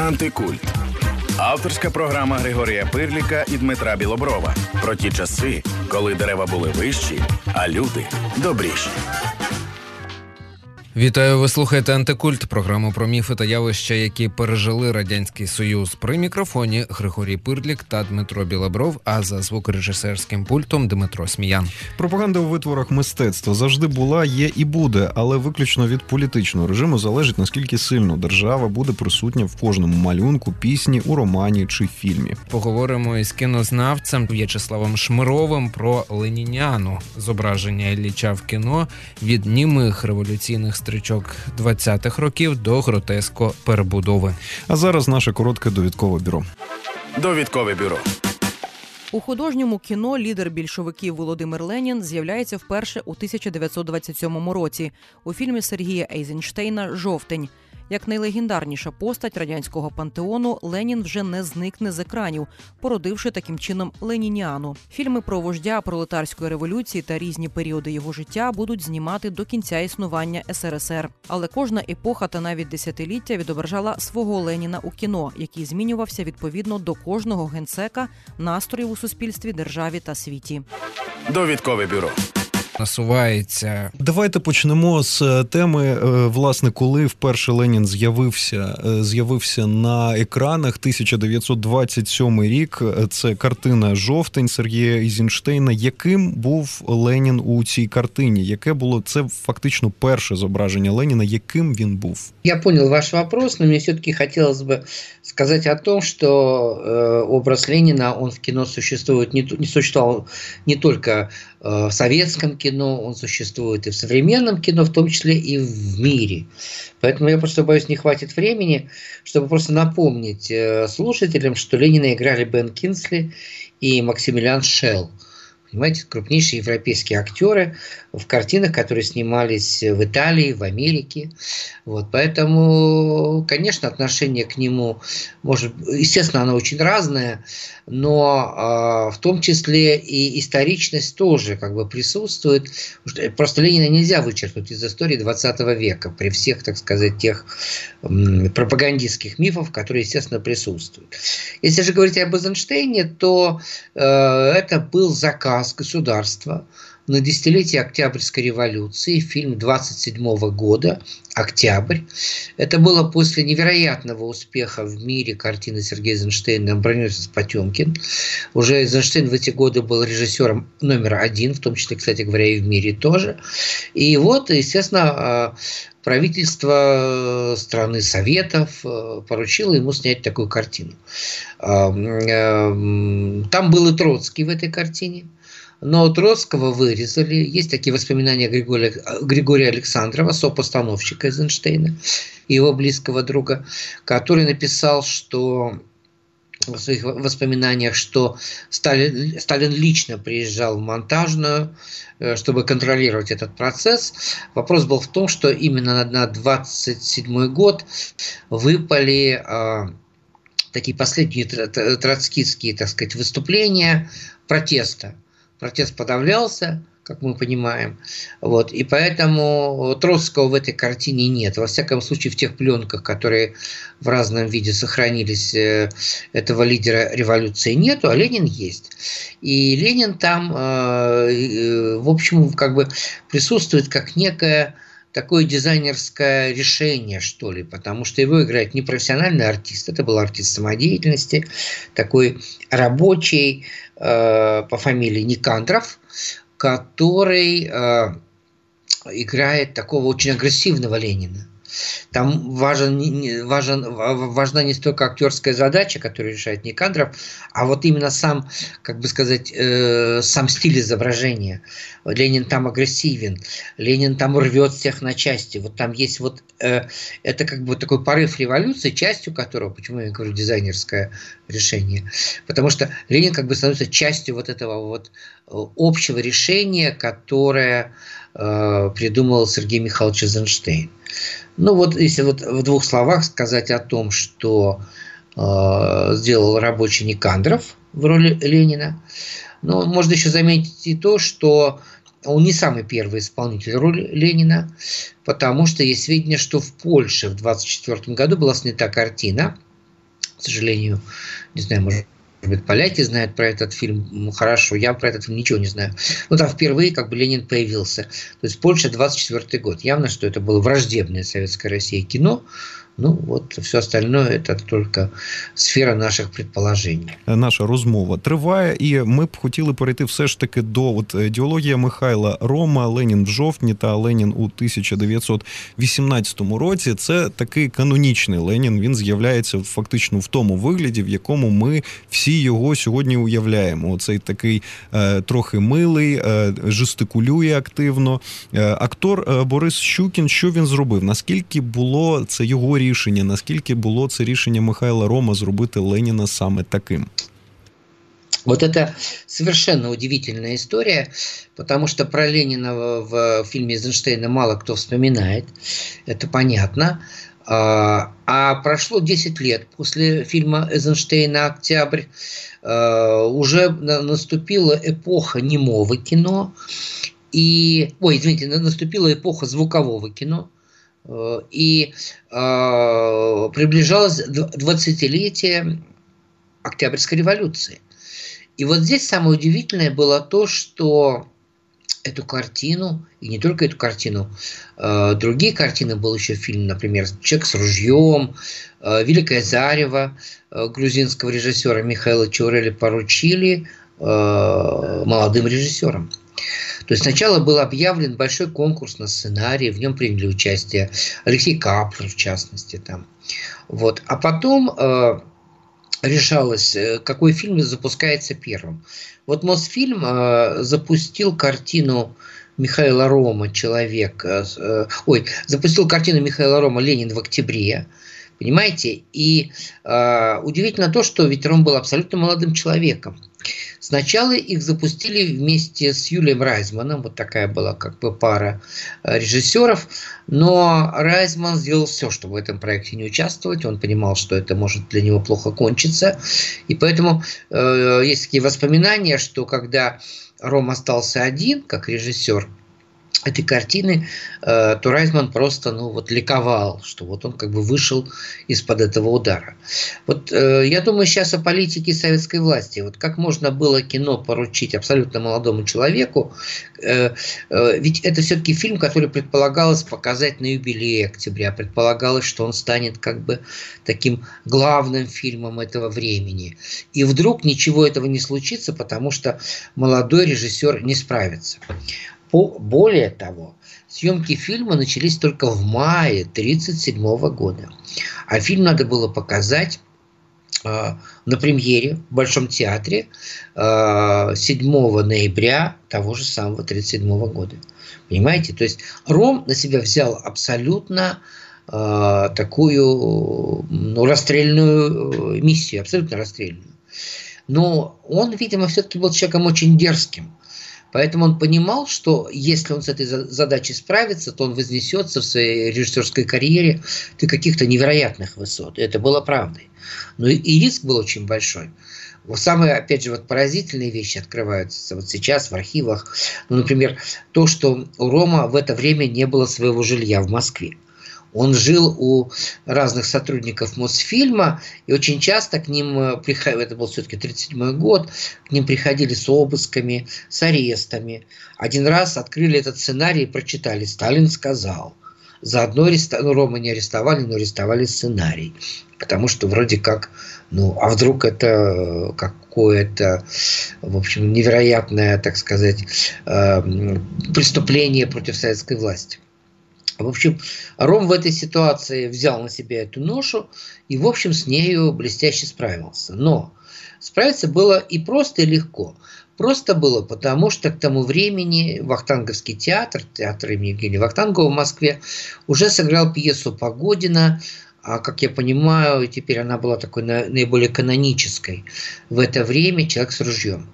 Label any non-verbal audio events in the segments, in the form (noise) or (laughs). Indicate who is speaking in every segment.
Speaker 1: Антикульт. Авторська програма Григорія Пирліка і Дмитра Білоброва про ті часи, коли дерева були вищі, а люди добріші.
Speaker 2: Вітаю, ви слухаєте антикульт, програму про міфи та явища, які пережили радянський союз. При мікрофоні Григорій Пирлік та Дмитро Білобров. А за звукорежисерським пультом Дмитро Сміян.
Speaker 3: Пропаганда у витворах мистецтва завжди була, є і буде, але виключно від політичного режиму залежить наскільки сильно держава буде присутня в кожному малюнку, пісні, у романі чи фільмі.
Speaker 2: Поговоримо із кінознавцем В'ячеславом Шмировим про леніняну зображення Ілліча в кіно від німих революційних стрічок 20-х років до гротеско перебудови.
Speaker 3: А зараз наше коротке довідкове бюро.
Speaker 1: Довідкове бюро.
Speaker 4: У художньому кіно лідер більшовиків Володимир Ленін з'являється вперше у 1927 році у фільмі Сергія Ейзенштейна Жовтень. Як найлегендарніша постать радянського пантеону, Ленін вже не зникне з екранів, породивши таким чином Ленініану. Фільми про вождя пролетарської революції та різні періоди його життя будуть знімати до кінця існування СРСР. Але кожна епоха та навіть десятиліття відображала свого Леніна у кіно, який змінювався відповідно до кожного генсека, настроїв у суспільстві, державі та світі.
Speaker 1: Довідкове бюро
Speaker 2: Насувається
Speaker 3: Давайте почнемо з е, теми, е, власне, коли вперше Ленін з'явився, е, з'явився на екранах 1927 рік. Е, Це картина Жовтень Сергія Ізінштейна. Яким був Ленін у цій картині? Яке було це фактично перше зображення Леніна? Яким він був?
Speaker 5: Я понял ваш вопрос, но мне все-таки хотелось бы сказать о том, что э, образ Ленина, он в кино существует не, т- не существовал не только э, в советском кино, он существует и в современном кино, в том числе и в мире. Поэтому я просто боюсь, не хватит времени, чтобы просто напомнить э, слушателям, что Ленина играли Бен Кинсли и Максимилиан Шелл. Понимаете, крупнейшие европейские актеры в картинах, которые снимались в Италии, в Америке. Вот, поэтому, конечно, отношение к нему, может, естественно, оно очень разное, но а, в том числе и историчность тоже как бы присутствует. Что Просто Ленина нельзя вычеркнуть из истории 20 века при всех, так сказать, тех м, пропагандистских мифов, которые, естественно, присутствуют. Если же говорить об Эйзенштейне, то э, это был заказ государства на десятилетие Октябрьской революции, фильм 27 года, «Октябрь». Это было после невероятного успеха в мире картины Сергея Эйзенштейна «Броненосец Потемкин». Уже Эйзенштейн в эти годы был режиссером номер один, в том числе, кстати говоря, и в мире тоже. И вот, естественно, э, правительство э, страны Советов э, поручило ему снять такую картину. А, э, Там был и Троцкий в этой картине, но Троцкого вырезали. Есть такие воспоминания Григория, Григория Александрова, сопостановщика Эйзенштейна, его близкого друга, который написал, что в своих воспоминаниях, что Сталин, Сталин лично приезжал в монтажную, э, чтобы контролировать этот процесс. Вопрос был в том, что именно на- на 27 год выпали а, такие последние тро- тро- троцкистские, так сказать, выступления протеста. Протест подавлялся, как мы понимаем. Вот, и поэтому Троцкого в этой картине нет. Во всяком случае, в тех пленках, которые в разном виде сохранились, э, этого лидера революции нету, а Ленин есть. И Ленин там, э, э, в общем, как бы присутствует как некое такое дизайнерское решение, что ли, потому что его играет не профессиональный артист, это был артист самодеятельности, такой рабочий э, по фамилии Никандров, который э, играет такого очень агрессивного Ленина. Там важен, важен, ва- важна не столько актерская задача, которую решает Никандров, а вот именно сам, как бы сказать, э, сам стиль изображения. Ленин там агрессивен, Ленин там рвет всех на части. Вот там есть вот э, это как бы такой порыв революции, частью которого, почему я говорю дизайнерское решение, потому что Ленин как бы становится частью вот этого вот э, общего решения, которое э, придумал Сергей Михайлович Эйзенштейн. Ну вот, если вот в двух словах сказать о том, что э, сделал рабочий Никандров в роли Ленина, Но можно еще заметить и то, что он не самый первый исполнитель роли Ленина, потому что есть сведения, что в Польше в 1924 году была снята картина, к сожалению, не знаю, может быть, поляки знают про этот фильм хорошо, я про этот фильм ничего не знаю. Но там впервые как бы Ленин появился. То есть Польша 24 год. Явно, что это было враждебное советской России кино, Ну, от все остальное це тільки сфера наших предположень.
Speaker 3: Наша розмова триває, і ми б хотіли перейти все ж таки до от ідеологія Михайла Рома, Ленін в жовтні та Ленін у 1918 році. Це такий канонічний Ленін. Він з'являється фактично в тому вигляді, в якому ми всі його сьогодні уявляємо. Оцей такий е, трохи милий, е, жестикулює активно. Е, актор Борис Щукін, що він зробив? Наскільки було це його рішення? рішення? Наскільки було це рішення Михайла Рома зробити Леніна саме таким?
Speaker 5: Вот это совершенно удивительная история, потому что про Ленина в фильме Эйзенштейна мало кто вспоминает, это понятно. А прошло 10 лет после фильма Эйзенштейна «Октябрь», уже наступила эпоха немого кино, и, ой, извините, наступила эпоха звукового кино, Э, и э, приближалось 20-летие Октябрьской революции. И вот здесь самое удивительное было то, что эту картину, и не только эту картину, э, другие картины, был еще фильм, например, «Человек с ружьем», э, «Великое зарево» э, грузинского режиссера Михаила Чаурели поручили э, молодым режиссерам. То есть сначала был объявлен большой конкурс на сценарий, в нем приняли участие Алексей Каплер, в частности, там. Вот. А потом э, решалось, э, какой фильм запускается первым. Вот Мосфильм э, запустил картину Михаила Рома «Человек», э, э ой, запустил картину Михаила Рома «Ленин в октябре», Понимаете? И э, удивительно то, что ведь Ром был абсолютно молодым человеком. Сначала их запустили вместе с Юлием Райзманом, вот такая была как бы пара э, режиссеров, но Райзман сделал все, чтобы в этом проекте не участвовать, он понимал, что это может для него плохо кончиться, и поэтому э, есть такие воспоминания, что когда Ром остался один, как режиссер, этой картины, э, то Райзман просто, ну, вот ликовал, что вот он как бы вышел из-под этого удара. Вот э, я думаю сейчас о политике советской власти. Вот как можно было кино поручить абсолютно молодому человеку, э, ведь это все-таки фильм, который предполагалось показать на юбилее октября, предполагалось, что он станет как бы таким главным фильмом этого времени. И вдруг ничего этого не случится, потому что молодой режиссер не справится. Более того, съемки фильма начались только в мае 1937 года. А фильм надо было показать э, на премьере в Большом театре э, 7 ноября того же самого 1937 года. Понимаете? То есть Ром на себя взял абсолютно э, такую ну, расстрельную миссию, абсолютно расстрельную. Но он, видимо, все-таки был человеком очень дерзким. Поэтому он понимал, что если он с этой задачей справится, то он вознесется в своей режиссерской карьере до каких-то невероятных высот. Это было правдой. Но и риск был очень большой. Самые, опять же, вот поразительные вещи открываются вот сейчас в архивах. Ну, например, то, что у Рома в это время не было своего жилья в Москве. Он жил у разных сотрудников Мосфильма, и очень часто к ним э, приходили, это был все-таки 37 год, к ним приходили с обысками, с арестами. Один раз открыли этот сценарий и прочитали «Сталин сказал». Заодно ареста... ну, Рома не арестовали, но арестовали сценарий. Потому что вроде как, ну, а вдруг это э, какое-то, в общем, невероятное, так сказать, э, преступление против советской власти. В общем, Ром в этой ситуации взял на себя эту ношу и, в общем, с нею блестяще справился. Но справиться было и просто, и легко. Просто было потому, что к тому времени Вахтанговский театр, театр имени Евгения Вахтангова в Москве, уже сыграл пьесу Погодина, а как я понимаю, теперь она была такой наиболее канонической в это время «Человек с ружьем».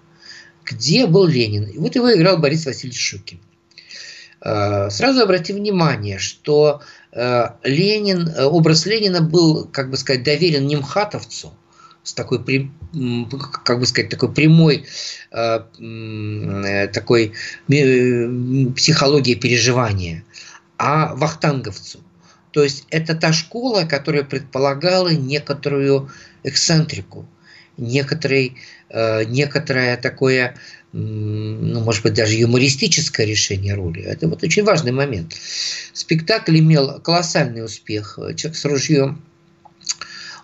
Speaker 5: Где был Ленин? И вот его играл Борис Васильевич Щукин. Э, сразу обратим внимание, что э, Ленин, э, образ Ленина был, как бы сказать, доверен немхатовцу, с такой, как бы сказать, такой прямой такой психологией переживания, а вахтанговцу. То есть это та школа, которая предполагала некоторую эксцентрику, некоторый, некоторое такое, ну, может быть, даже юмористическое решение роли. Это вот очень важный момент. Спектакль имел колоссальный успех. Человек с ружьем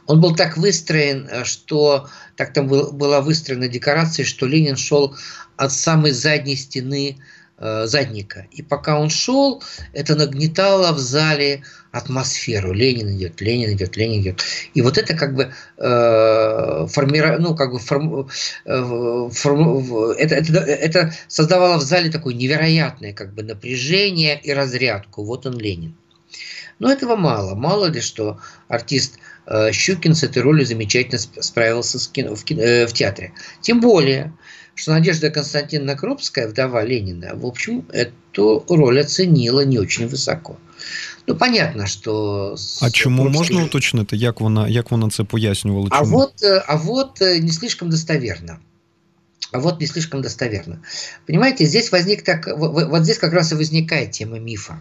Speaker 5: он был так выстроен, что так там был, была выстроена декорация, что Ленин шел от самой задней стены задника. И пока он шел, это нагнетало в зале атмосферу. Ленин идет, Ленин идет, Ленин идет. И вот это как бы э, формира, ну как бы форм, э, форм, это, это, это создавало в зале такое невероятное как бы напряжение и разрядку. Вот он Ленин. Но этого мало. Мало ли, что артист э, Щукин с этой ролью замечательно справился в, кино, в, кино, э, в театре. Тем более, что Надежда Константиновна Крупская, вдова Ленина, в общем, эту роль оценила не очень высоко. Ну, понятно, що...
Speaker 3: А чому Крупський... можна уточнити, як вона, як вона це пояснювала?
Speaker 5: Чому? А вот, э, а вот э, не слишком достоверно. А вот не слишком достоверно. Понимаете, здесь возник так, вот здесь как раз и возникает тема мифа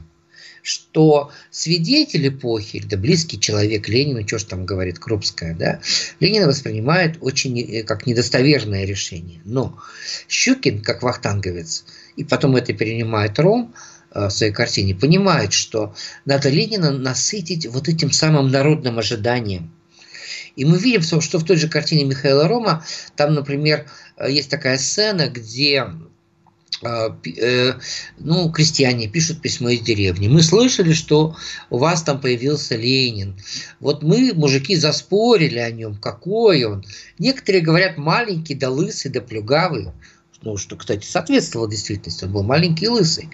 Speaker 5: что свидетель эпохи, да близкий человек Ленина, что ж там говорит Крупская, да, Ленина воспринимает очень э, как недостоверное решение. Но Щукин, как вахтанговец, и потом это перенимает Ром, э, в своей картине, понимает, что надо Ленина насытить вот этим самым народным ожиданием. И мы видим, что в той же картине Михаила Рома, там, например, э, есть такая сцена, где ну, крестьяне пишут письмо из деревни. Мы слышали, что у вас там появился Ленин. Вот мы, мужики, заспорили о нем, какой он. Некоторые говорят маленький, да лысый, да плюгавый. Ну, что, кстати, соответствовало действительности. Он был маленький и лысый.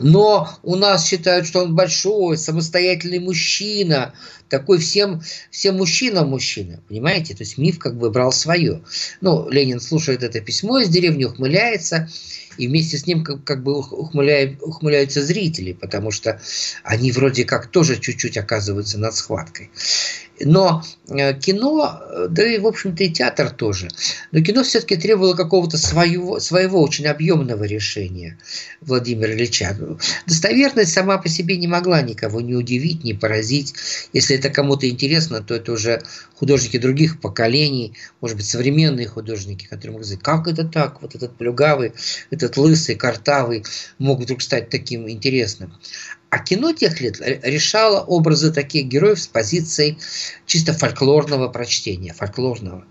Speaker 5: Но у нас считают, что он большой, самостоятельный мужчина. Такой всем, всем мужчинам мужчина. Понимаете? То есть миф как бы брал свое. Ну, Ленин слушает это письмо из деревни, ухмыляется и вместе с ним как, как бы ухмыляют, ухмыляются зрители, потому что они вроде как тоже чуть-чуть оказываются над схваткой. Но э, кино, да и, в общем-то, и театр тоже, но кино все-таки требовало какого-то своего, своего очень объемного решения Владимира Ильича. Достоверность сама по себе не могла никого не удивить, не поразить. Если это кому-то интересно, то это уже художники других поколений, может быть, современные художники, которые могут сказать, как это так, вот этот плюгавый, этот лысый, картавый мог вдруг стать таким интересным. А кино тех лет решало образы таких героев с позицией чисто фольклорного прочтения, фольклорного.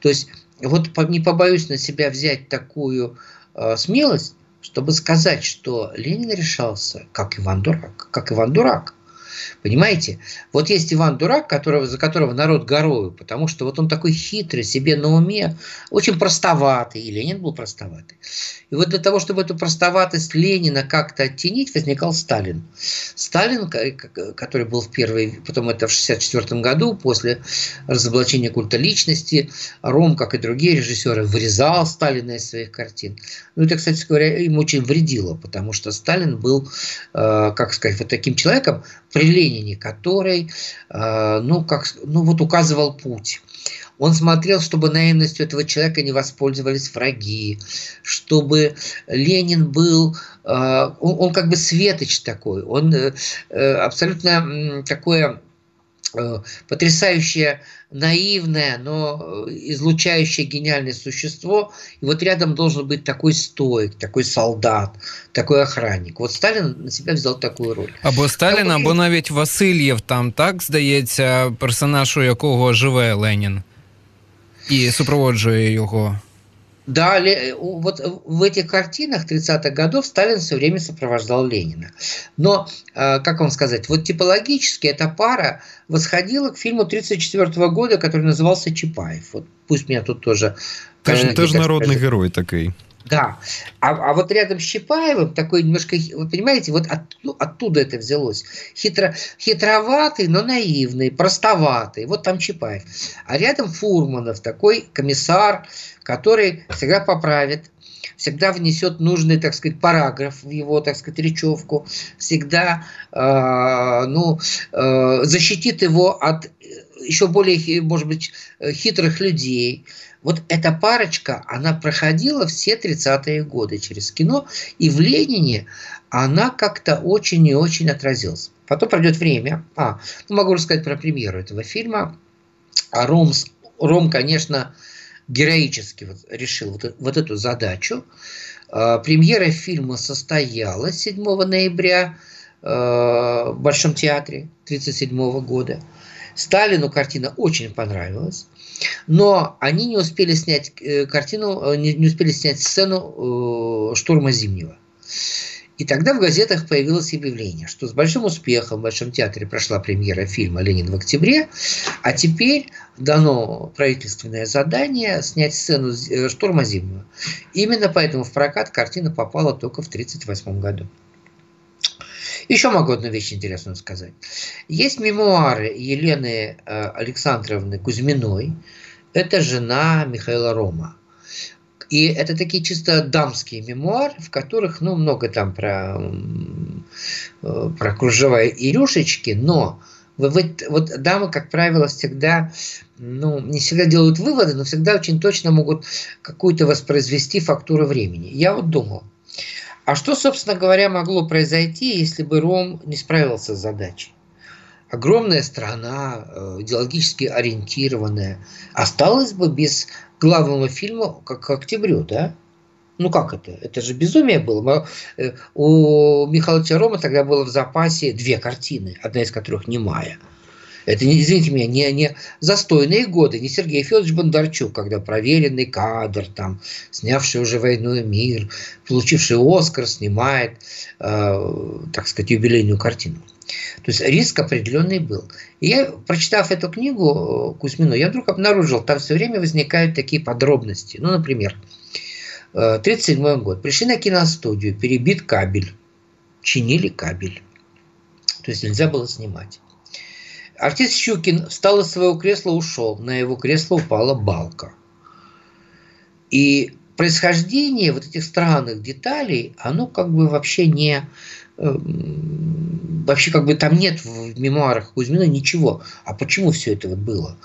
Speaker 5: То есть, вот не побоюсь на себя взять такую э, смелость, чтобы сказать, что Ленин решался как Иван Дурак, как Иван Дурак – Понимаете? Вот есть Иван Дурак, которого, за которого народ горою, потому что вот он такой хитрый, себе на уме, очень простоватый, и Ленин был простоватый. И вот для того, чтобы эту простоватость Ленина как-то оттенить, возникал Сталин. Сталин, который был в первой, потом это в 64 году, после разоблачения культа личности, Ром, как и другие режиссеры, вырезал Сталина из своих картин. Ну, это, кстати говоря, им очень вредило, потому что Сталин был, э, как сказать, вот таким человеком, при Ленине, который, э, ну, как, ну, вот указывал путь. Он смотрел, чтобы наивностью этого человека не воспользовались враги, чтобы Ленин был, э, он, он как бы светоч такой, он э, абсолютно такое потрясающее наивное, но излучающее гениальное существо. И вот рядом должен быть такой стоик, такой солдат, такой охранник. Вот Сталин на себя взял такую роль.
Speaker 2: Або Сталін, або навіть Васильєв там, так, здається, персонаж, у якого живе Ленін. І супроводжує його.
Speaker 5: Да, вот в этих картинах 30-х годов Сталин все время сопровождал Ленина. Но, э, как вам сказать, вот типологически эта пара восходила к фильму 1934 года, который назывался «Чапаев». Вот пусть меня тут тоже...
Speaker 3: Тоже, тоже народный скажет. герой такой.
Speaker 5: Да. А, а вот рядом с Щипаевым такой немножко, вы понимаете, вот от, ну, оттуда это взялось. Хитро, хитроватый, но наивный, простоватый. Вот там Чапаев. А рядом Фурманов, такой комиссар, который всегда поправит, всегда внесет нужный, так сказать, параграф в его, так сказать, речевку, всегда э, ну, э, защитит его от еще более, может быть, хитрых людей. Вот эта парочка, она проходила все 30-е годы через кино, и в «Ленине» она как-то очень и очень отразилась. Потом пройдет время. А, ну могу рассказать про премьеру этого фильма. А Ром, Ром конечно, героически вот решил вот, вот эту задачу. А, премьера фильма состоялась 7 ноября а, в Большом театре 1937 года. Сталину картина очень понравилась, но они не успели снять э, картину, э, не, успели снять сцену э, штурма Зимнего. И тогда в газетах появилось объявление, что с большим успехом в Большом театре прошла премьера фильма «Ленин в октябре», а теперь дано правительственное задание снять сцену штурма Зимнего. Именно поэтому в прокат картина попала только в 1938 году. Еще могу одну вещь интересную сказать. Есть мемуары Елены э, Александровны Кузьминой. Это жена Михаила Рома. И это такие чисто дамские мемуары, в которых, ну, много там про, э, про кружева и рюшечки, но вот, вот дамы, как правило, всегда, ну, не всегда делают выводы, но всегда очень точно могут какую-то воспроизвести фактуру времени. Я вот думал, а что, собственно говоря, могло произойти, если бы Ром не справился с задачей? Огромная страна, э, идеологически ориентированная, осталась бы без главного фильма как к октябрю, да? Ну как это? Это же безумие было. Э, у Михаила Рома тогда было в запасе две картины, одна из которых немая – это, извините меня, не, не застойные годы, не Сергей Федорович Бондарчук, когда проверенный кадр, там, снявший уже «Войну и мир», получивший «Оскар», снимает, э, так сказать, юбилейную картину. То есть риск определенный был. И я, прочитав эту книгу э, Кузьмину, я вдруг обнаружил, там все время возникают такие подробности. Ну, например, 1937 э, год. Пришли на киностудию, перебит кабель, чинили кабель. То есть нельзя было снимать. Артист Щукин встал из своего кресла, ушел. На его кресло упала балка. И происхождение вот этих странных деталей, оно как бы вообще не... Эм, вообще как бы там нет в мемуарах Кузьмина ничего. А почему все это вот было?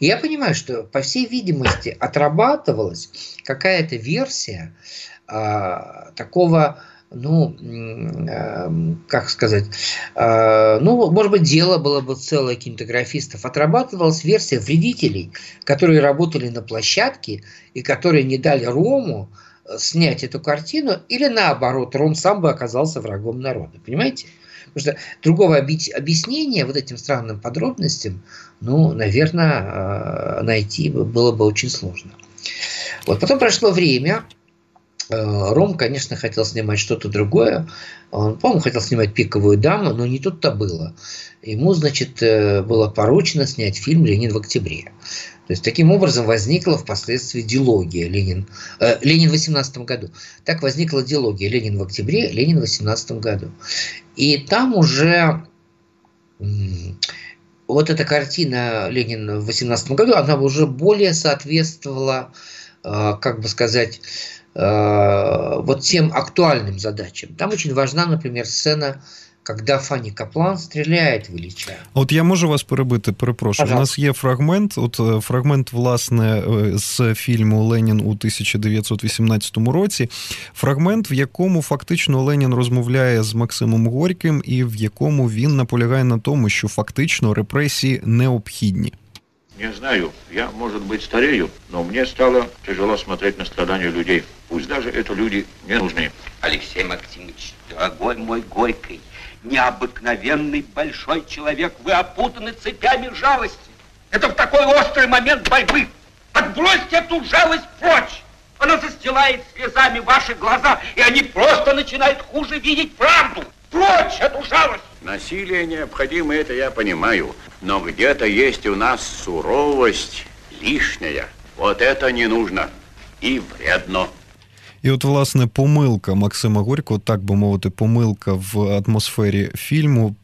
Speaker 5: И я понимаю, что по всей видимости отрабатывалась какая-то версия а, такого ну, эм, как сказать, э, ну, может быть, дело было бы целое кинематографистов. Отрабатывалась версия вредителей, которые работали на площадке и которые не дали Рому э, снять эту картину, или наоборот, Ром сам бы оказался врагом народа. Понимаете? Потому что другого объяснения вот этим странным подробностям, ну, наверное, э, найти было бы очень сложно. Вот потом прошло время, Ром, конечно, хотел снимать что-то другое. Он, по-моему, хотел снимать «Пиковую даму», но не тут-то было. Ему, значит, э, было поручено снять фильм «Ленин в октябре». То есть, таким образом возникла впоследствии дилогия Ленин, э, Ленин в 18 году. Так возникла дилогия Ленин в октябре, Ленин в 18 году. И там уже вот эта картина Ленин в 18 году, она уже более соответствовала, э, как бы сказать, Э, вот тем актуальным задачам. Там очень важна, например, сцена когда Фані Каплан стріляє в Ілліча.
Speaker 3: От я можу вас перебити, перепрошую. У нас є фрагмент. От е, фрагмент, власне, з фільму Ленін у 1918 році. Фрагмент, в якому фактично Ленін розмовляє з Максимом Горьким, і в якому він наполягає на тому, що фактично репресії необхідні.
Speaker 6: Не знаю, я, может быть, старею, но мне стало тяжело смотреть на страдания людей. Пусть даже это люди не нужны.
Speaker 7: Алексей Максимович, дорогой мой Горький, необыкновенный большой человек, вы опутаны цепями жалости. Это в такой острый момент борьбы. Отбросьте эту жалость прочь. Она застилает слезами ваши глаза, и они просто начинают хуже видеть правду. Прочь эту жалость!
Speaker 6: Насилие необходимо, это я понимаю. Но где-то есть у нас суровость лишняя. Вот это не нужно и вредно.
Speaker 3: І от, власне, помилка Максима Горького, так би мовити, помилка в атмосфері фільму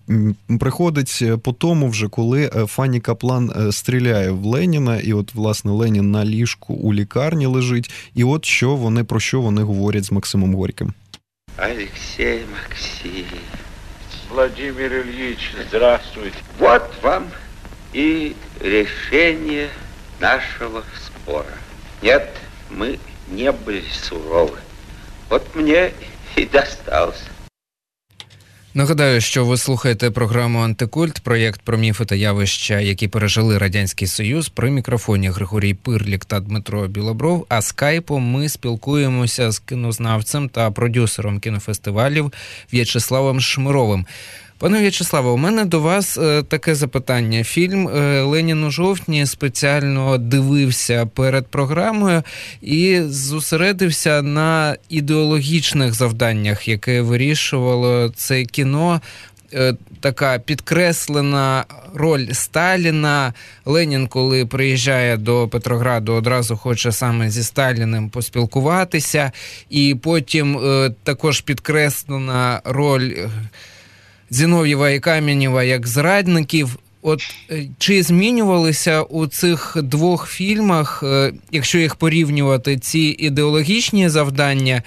Speaker 3: приходить по тому, вже коли е, Фанні Каплан е, стріляє в Леніна, і от, власне, Ленін на ліжку у лікарні лежить. І от що вони про що вони говорять з Максимом Горьким.
Speaker 7: Алексей Максимович.
Speaker 8: Владимир Ильич, здравствуйте.
Speaker 7: Вот вам и решение нашего спора. Нет, мы не были суровы. Вот мне и достался.
Speaker 2: Нагадаю, що ви слухаєте програму Антикульт, проєкт про міфи та явища, які пережили радянський союз. При мікрофоні Григорій Пирлік та Дмитро Білобров. А скайпом ми спілкуємося з кінознавцем та продюсером кінофестивалів В'ячеславом Шмировим. Пане В'ячеславе, у мене до вас е, таке запитання. Фільм е, Ленін у жовтні спеціально дивився перед програмою і зосередився на ідеологічних завданнях, яке вирішувало це кіно. Е, така підкреслена роль Сталіна. Ленін, коли приїжджає до Петрограду, одразу хоче саме зі Сталіним поспілкуватися, і потім також підкреслена роль Зінов'єва і Кам'янєва як зрадників. От е, чи змінювалися у цих двох фільмах, е, якщо їх порівнювати, ці ідеологічні завдання?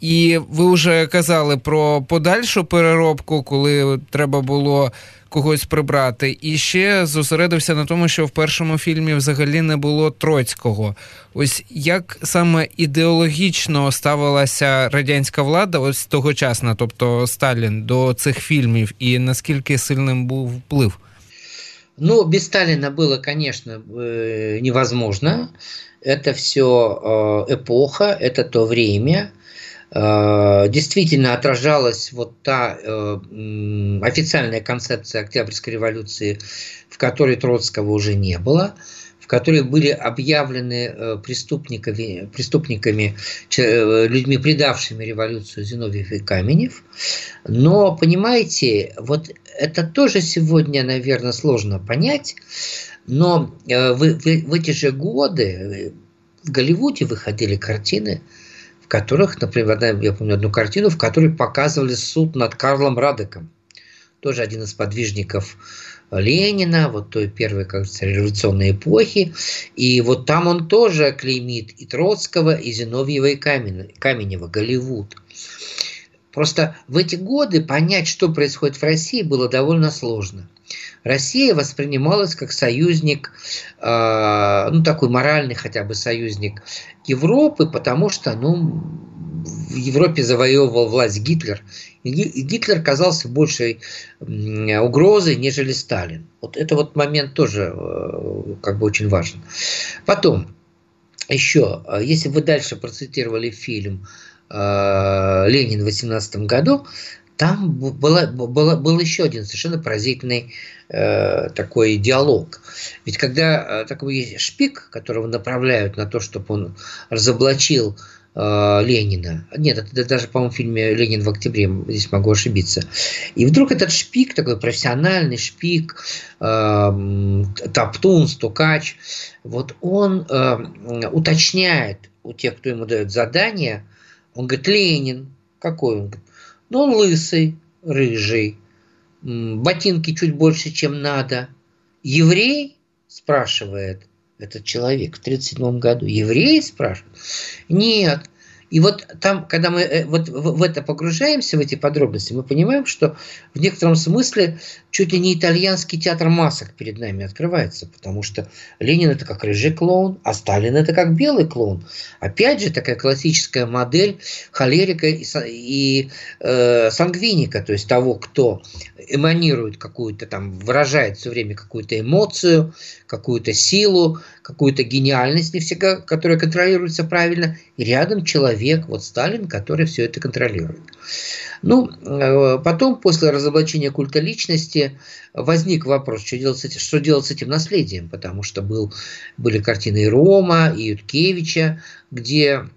Speaker 2: І ви вже казали про подальшу переробку, коли треба було когось прибрати, і ще зосередився на тому, що в першому фільмі взагалі не було Троцького. Ось як саме ідеологічно ставилася радянська влада, ось тогочасна, тобто Сталін, до цих фільмів, і наскільки сильним був вплив?
Speaker 5: Ну, без Сталина было, конечно, э, невозможно. Это все э, эпоха, это то время – Э, Действительно отражалась вот та э, официальная концепция Октябрьской революции, в которой Троцкого уже не было, в которой были объявлены э, преступниками, преступниками людьми, предавшими революцию Зиновьев и Каменев. Но, понимаете, вот это тоже сегодня, наверное, сложно понять, но в, в, в эти же годы в Голливуде выходили картины, в которых, например, я помню одну картину, в которой показывали суд над Карлом Радеком, тоже один из подвижников Ленина, вот той первой, кажется, революционной эпохи. И вот там он тоже клеймит и Троцкого, и Зиновьева, и Каменева, Голливуд. Просто в эти годы понять, что происходит в России, было довольно сложно. Россия воспринималась как союзник, э, ну такой моральный хотя бы союзник Европы, потому что ну, в Европе завоевывал власть Гитлер. И Гитлер казался большей угрозой, нежели Сталин. Вот это вот момент тоже э, как бы очень важен. Потом, еще, э, если вы дальше процитировали фильм «Ленин» в 18 году, там была, была, был еще один совершенно поразительный э, такой диалог. Ведь когда э, такой есть шпик, которого направляют на то, чтобы он разоблачил э, Ленина. Нет, это даже, по-моему, в фильме «Ленин в октябре», здесь могу ошибиться. И вдруг этот шпик, такой профессиональный шпик, э, топтун, стукач, вот он э, уточняет у тех, кто ему дает задание, он говорит, Ленин, какой он? Но он лысый, рыжий, ботинки чуть больше, чем надо. Еврей? Спрашивает этот человек в 1937 году. Еврей? Спрашивает. Нет. И вот там, когда мы э, вот в это погружаемся, в эти подробности, мы понимаем, что в некотором смысле чуть ли не итальянский театр масок перед нами открывается, потому что Ленин это как рыжий клоун, а Сталин это как белый клоун. Опять же, такая классическая модель холерика и, и э, сангвиника, то есть того, кто эманирует какую-то там, выражает все время какую-то эмоцию, какую-то силу, какую-то гениальность, не всегда, которая контролируется правильно, и рядом человек, вот Сталин, который все это контролирует. Ну, э, потом, после разоблачения культа личности, возник вопрос, что делать с этим, что делать с этим наследием, потому что был, были картины и Рома, и Юткевича, где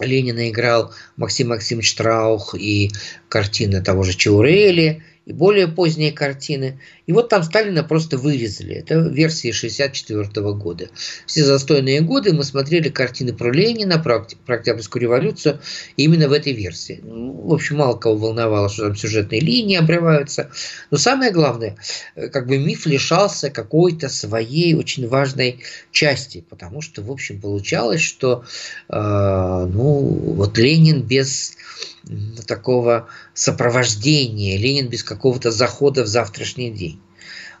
Speaker 5: Ленина играл Максим Максимович Траух, и картина того же Чаурели – и более поздние картины. И вот там Сталина просто вырезали. Это версии 64 года. Все застойные годы мы смотрели картины про Ленина, про, про Октябрьскую революцию именно в этой версии. Ну, в общем, мало кого волновало, что там сюжетные линии обрываются. Но самое главное, э, как бы миф лишался какой-то своей очень важной части, потому что, в общем, получалось, что э, ну, вот Ленин без такого сопровождения, Ленин без какого-то захода в завтрашний день.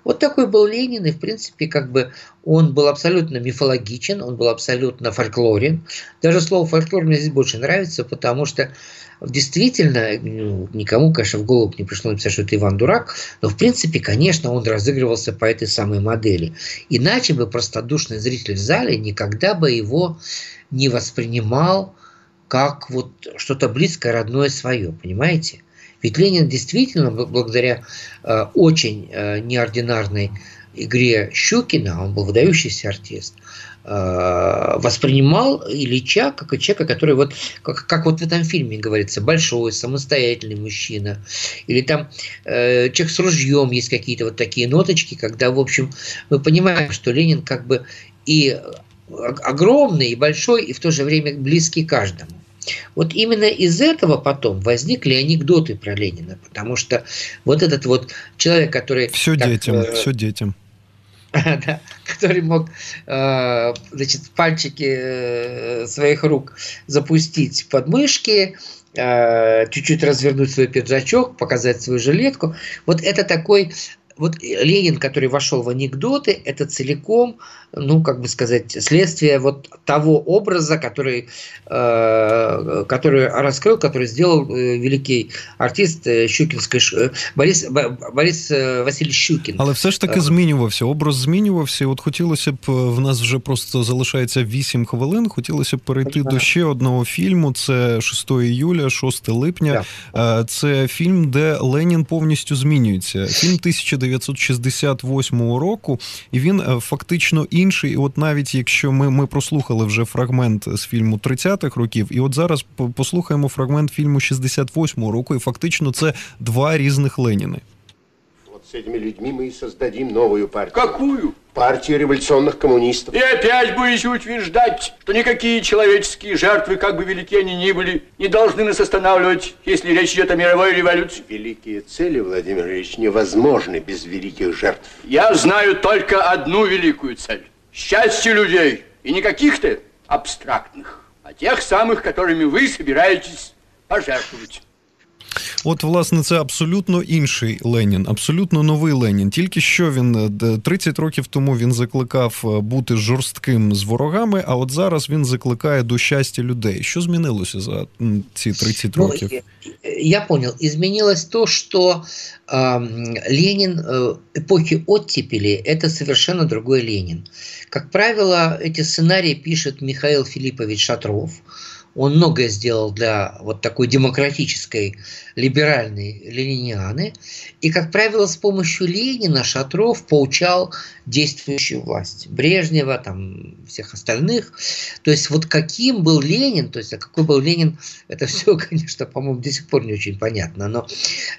Speaker 5: Вот такой был Ленин, и, в принципе, как бы он был абсолютно мифологичен, он был абсолютно фольклорен. Даже слово фольклор мне здесь больше нравится, потому что действительно, ну, никому, конечно, в голову не пришло написать, что это Иван Дурак, но, в принципе, конечно, он разыгрывался по этой самой модели. Иначе бы простодушный зритель в зале никогда бы его не воспринимал как вот что-то близкое, родное, свое, понимаете? Ведь Ленин действительно, благодаря э, очень э, неординарной игре Щукина, он был выдающийся артист, э, воспринимал Ильича как человека, который вот, как, как вот в этом фильме говорится, большой, самостоятельный мужчина. Или там э, человек с ружьем, есть какие-то вот такие ноточки, когда, в общем, мы понимаем, что Ленин как бы и огромный, и большой, и в то же время близкий каждому. Вот именно из этого потом возникли анекдоты про Ленина, потому что вот этот вот человек, который...
Speaker 3: Все как, детям, э, все детям. (laughs)
Speaker 5: Да, который мог э, значит, пальчики э, своих рук запустить под мышки, э, чуть-чуть развернуть свой пиджачок, показать свою жилетку. Вот это такой вот Ленин, который вошел в анекдоты, это целиком, ну, как бы сказать, следствие вот того образа, который, э, который раскрыл, который сделал э, великий артист э, Щукінської э, Борис, Борис Васильович Щукін.
Speaker 3: Але все ж таки змінювався, образ змінювався. От хотілося б, в нас вже просто залишається 8 хвилин, хотілося б перейти до ще одного фільму, це 6 июля, 6 липня. Yeah. Це фільм, де Ленін повністю змінюється. Фільм 1900 1968 року, і він е, фактично інший. І От навіть якщо ми ми прослухали вже фрагмент з фільму 30-х років, і от зараз послухаємо фрагмент фільму 68-го року, і фактично це два різних Леніни.
Speaker 9: С этими людьми мы и создадим новую партию.
Speaker 10: Какую?
Speaker 9: Партию революционных коммунистов.
Speaker 10: И опять будете утверждать, что никакие человеческие жертвы, как бы велики они ни были, не должны нас останавливать, если речь идет о мировой революции.
Speaker 9: Великие цели, Владимир Ильич, невозможны без великих жертв.
Speaker 10: Я знаю только одну великую цель. Счастье людей. И не каких-то абстрактных, а тех самых, которыми вы собираетесь пожертвовать.
Speaker 3: От, власне, це абсолютно інший Ленін, абсолютно новий Ленін. Тільки що він 30 років тому він закликав е, бути жорстким з ворогами, а от зараз він закликає до щастя людей. Що змінилося за ці 30 ну, років?
Speaker 5: Ну, я понял. Изменилось то, что э, Ленин э, эпохи оттепели – это совершенно другой Ленин. Как правило, эти сценарии пишет Михаил Филиппович Шатров – он многое сделал для вот такой демократической, либеральной ленинианы. И, как правило, с помощью Ленина Шатров поучал действующую власть. Брежнева, там, всех остальных. То есть, вот каким был Ленин, то есть, а какой был Ленин, (laughs) это все, конечно, по-моему, до сих пор не очень понятно. Но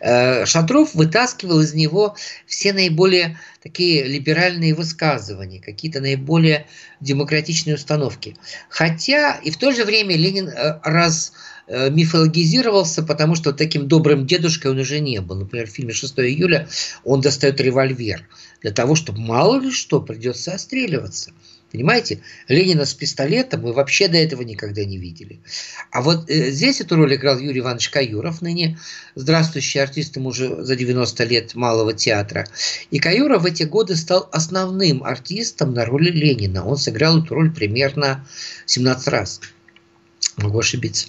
Speaker 5: э, Шатров вытаскивал из него все наиболее такие либеральные высказывания, какие-то наиболее демократичные установки. Хотя и в то же время Ленин э, раз э, мифологизировался, потому что таким добрым дедушкой он уже не был. Например, в фильме 6 июля он достает револьвер для того, чтобы мало ли что придется отстреливаться. Понимаете? Ленина с пистолетом мы вообще до этого никогда не видели. А вот э, здесь эту роль играл Юрий Иванович Каюров, ныне здравствующий артист, ему уже за 90 лет малого театра. И Каюров в эти годы стал основным артистом на роли Ленина. Он сыграл эту роль примерно 17 раз могу ошибиться.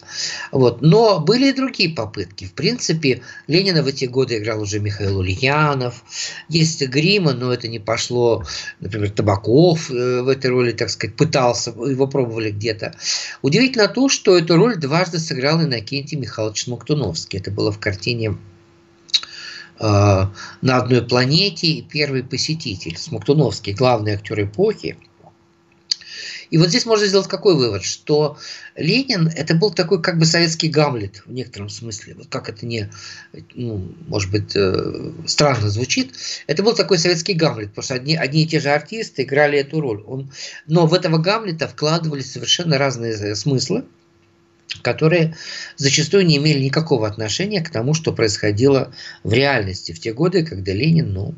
Speaker 5: Вот. Но были и другие попытки. В принципе, Ленина в эти годы играл уже Михаил Ульянов. Есть Грима, но это не пошло. Например, Табаков э, в этой роли, так сказать, пытался, его пробовали где-то. Удивительно то, что эту роль дважды сыграл Иннокентий Михайлович Смоктуновский. Это было в картине э, «На одной планете» первый посетитель Смоктуновский, главный актер эпохи. И вот здесь можно сделать какой вывод, что Ленин это был такой как бы советский Гамлет в некотором смысле. Вот как это не, ну, может быть, э, странно звучит. Это был такой советский Гамлет, потому что одни, одни и те же артисты играли эту роль. Он, но в этого Гамлета вкладывались совершенно разные смыслы которые зачастую не имели никакого отношения к тому, что происходило в реальности в те годы, когда Ленин, ну,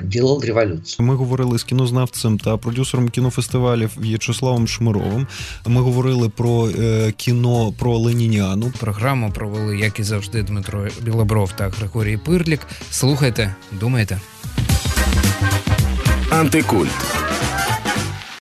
Speaker 5: Ділав революцію.
Speaker 3: Ми говорили з кінознавцем та продюсером кінофестивалів В'ячеславом Шмировим. Ми говорили про е, кіно про Ленініану.
Speaker 2: Програму провели, як і завжди, Дмитро Білобров та Григорій Пирлік. Слухайте, думайте.
Speaker 1: Антикульт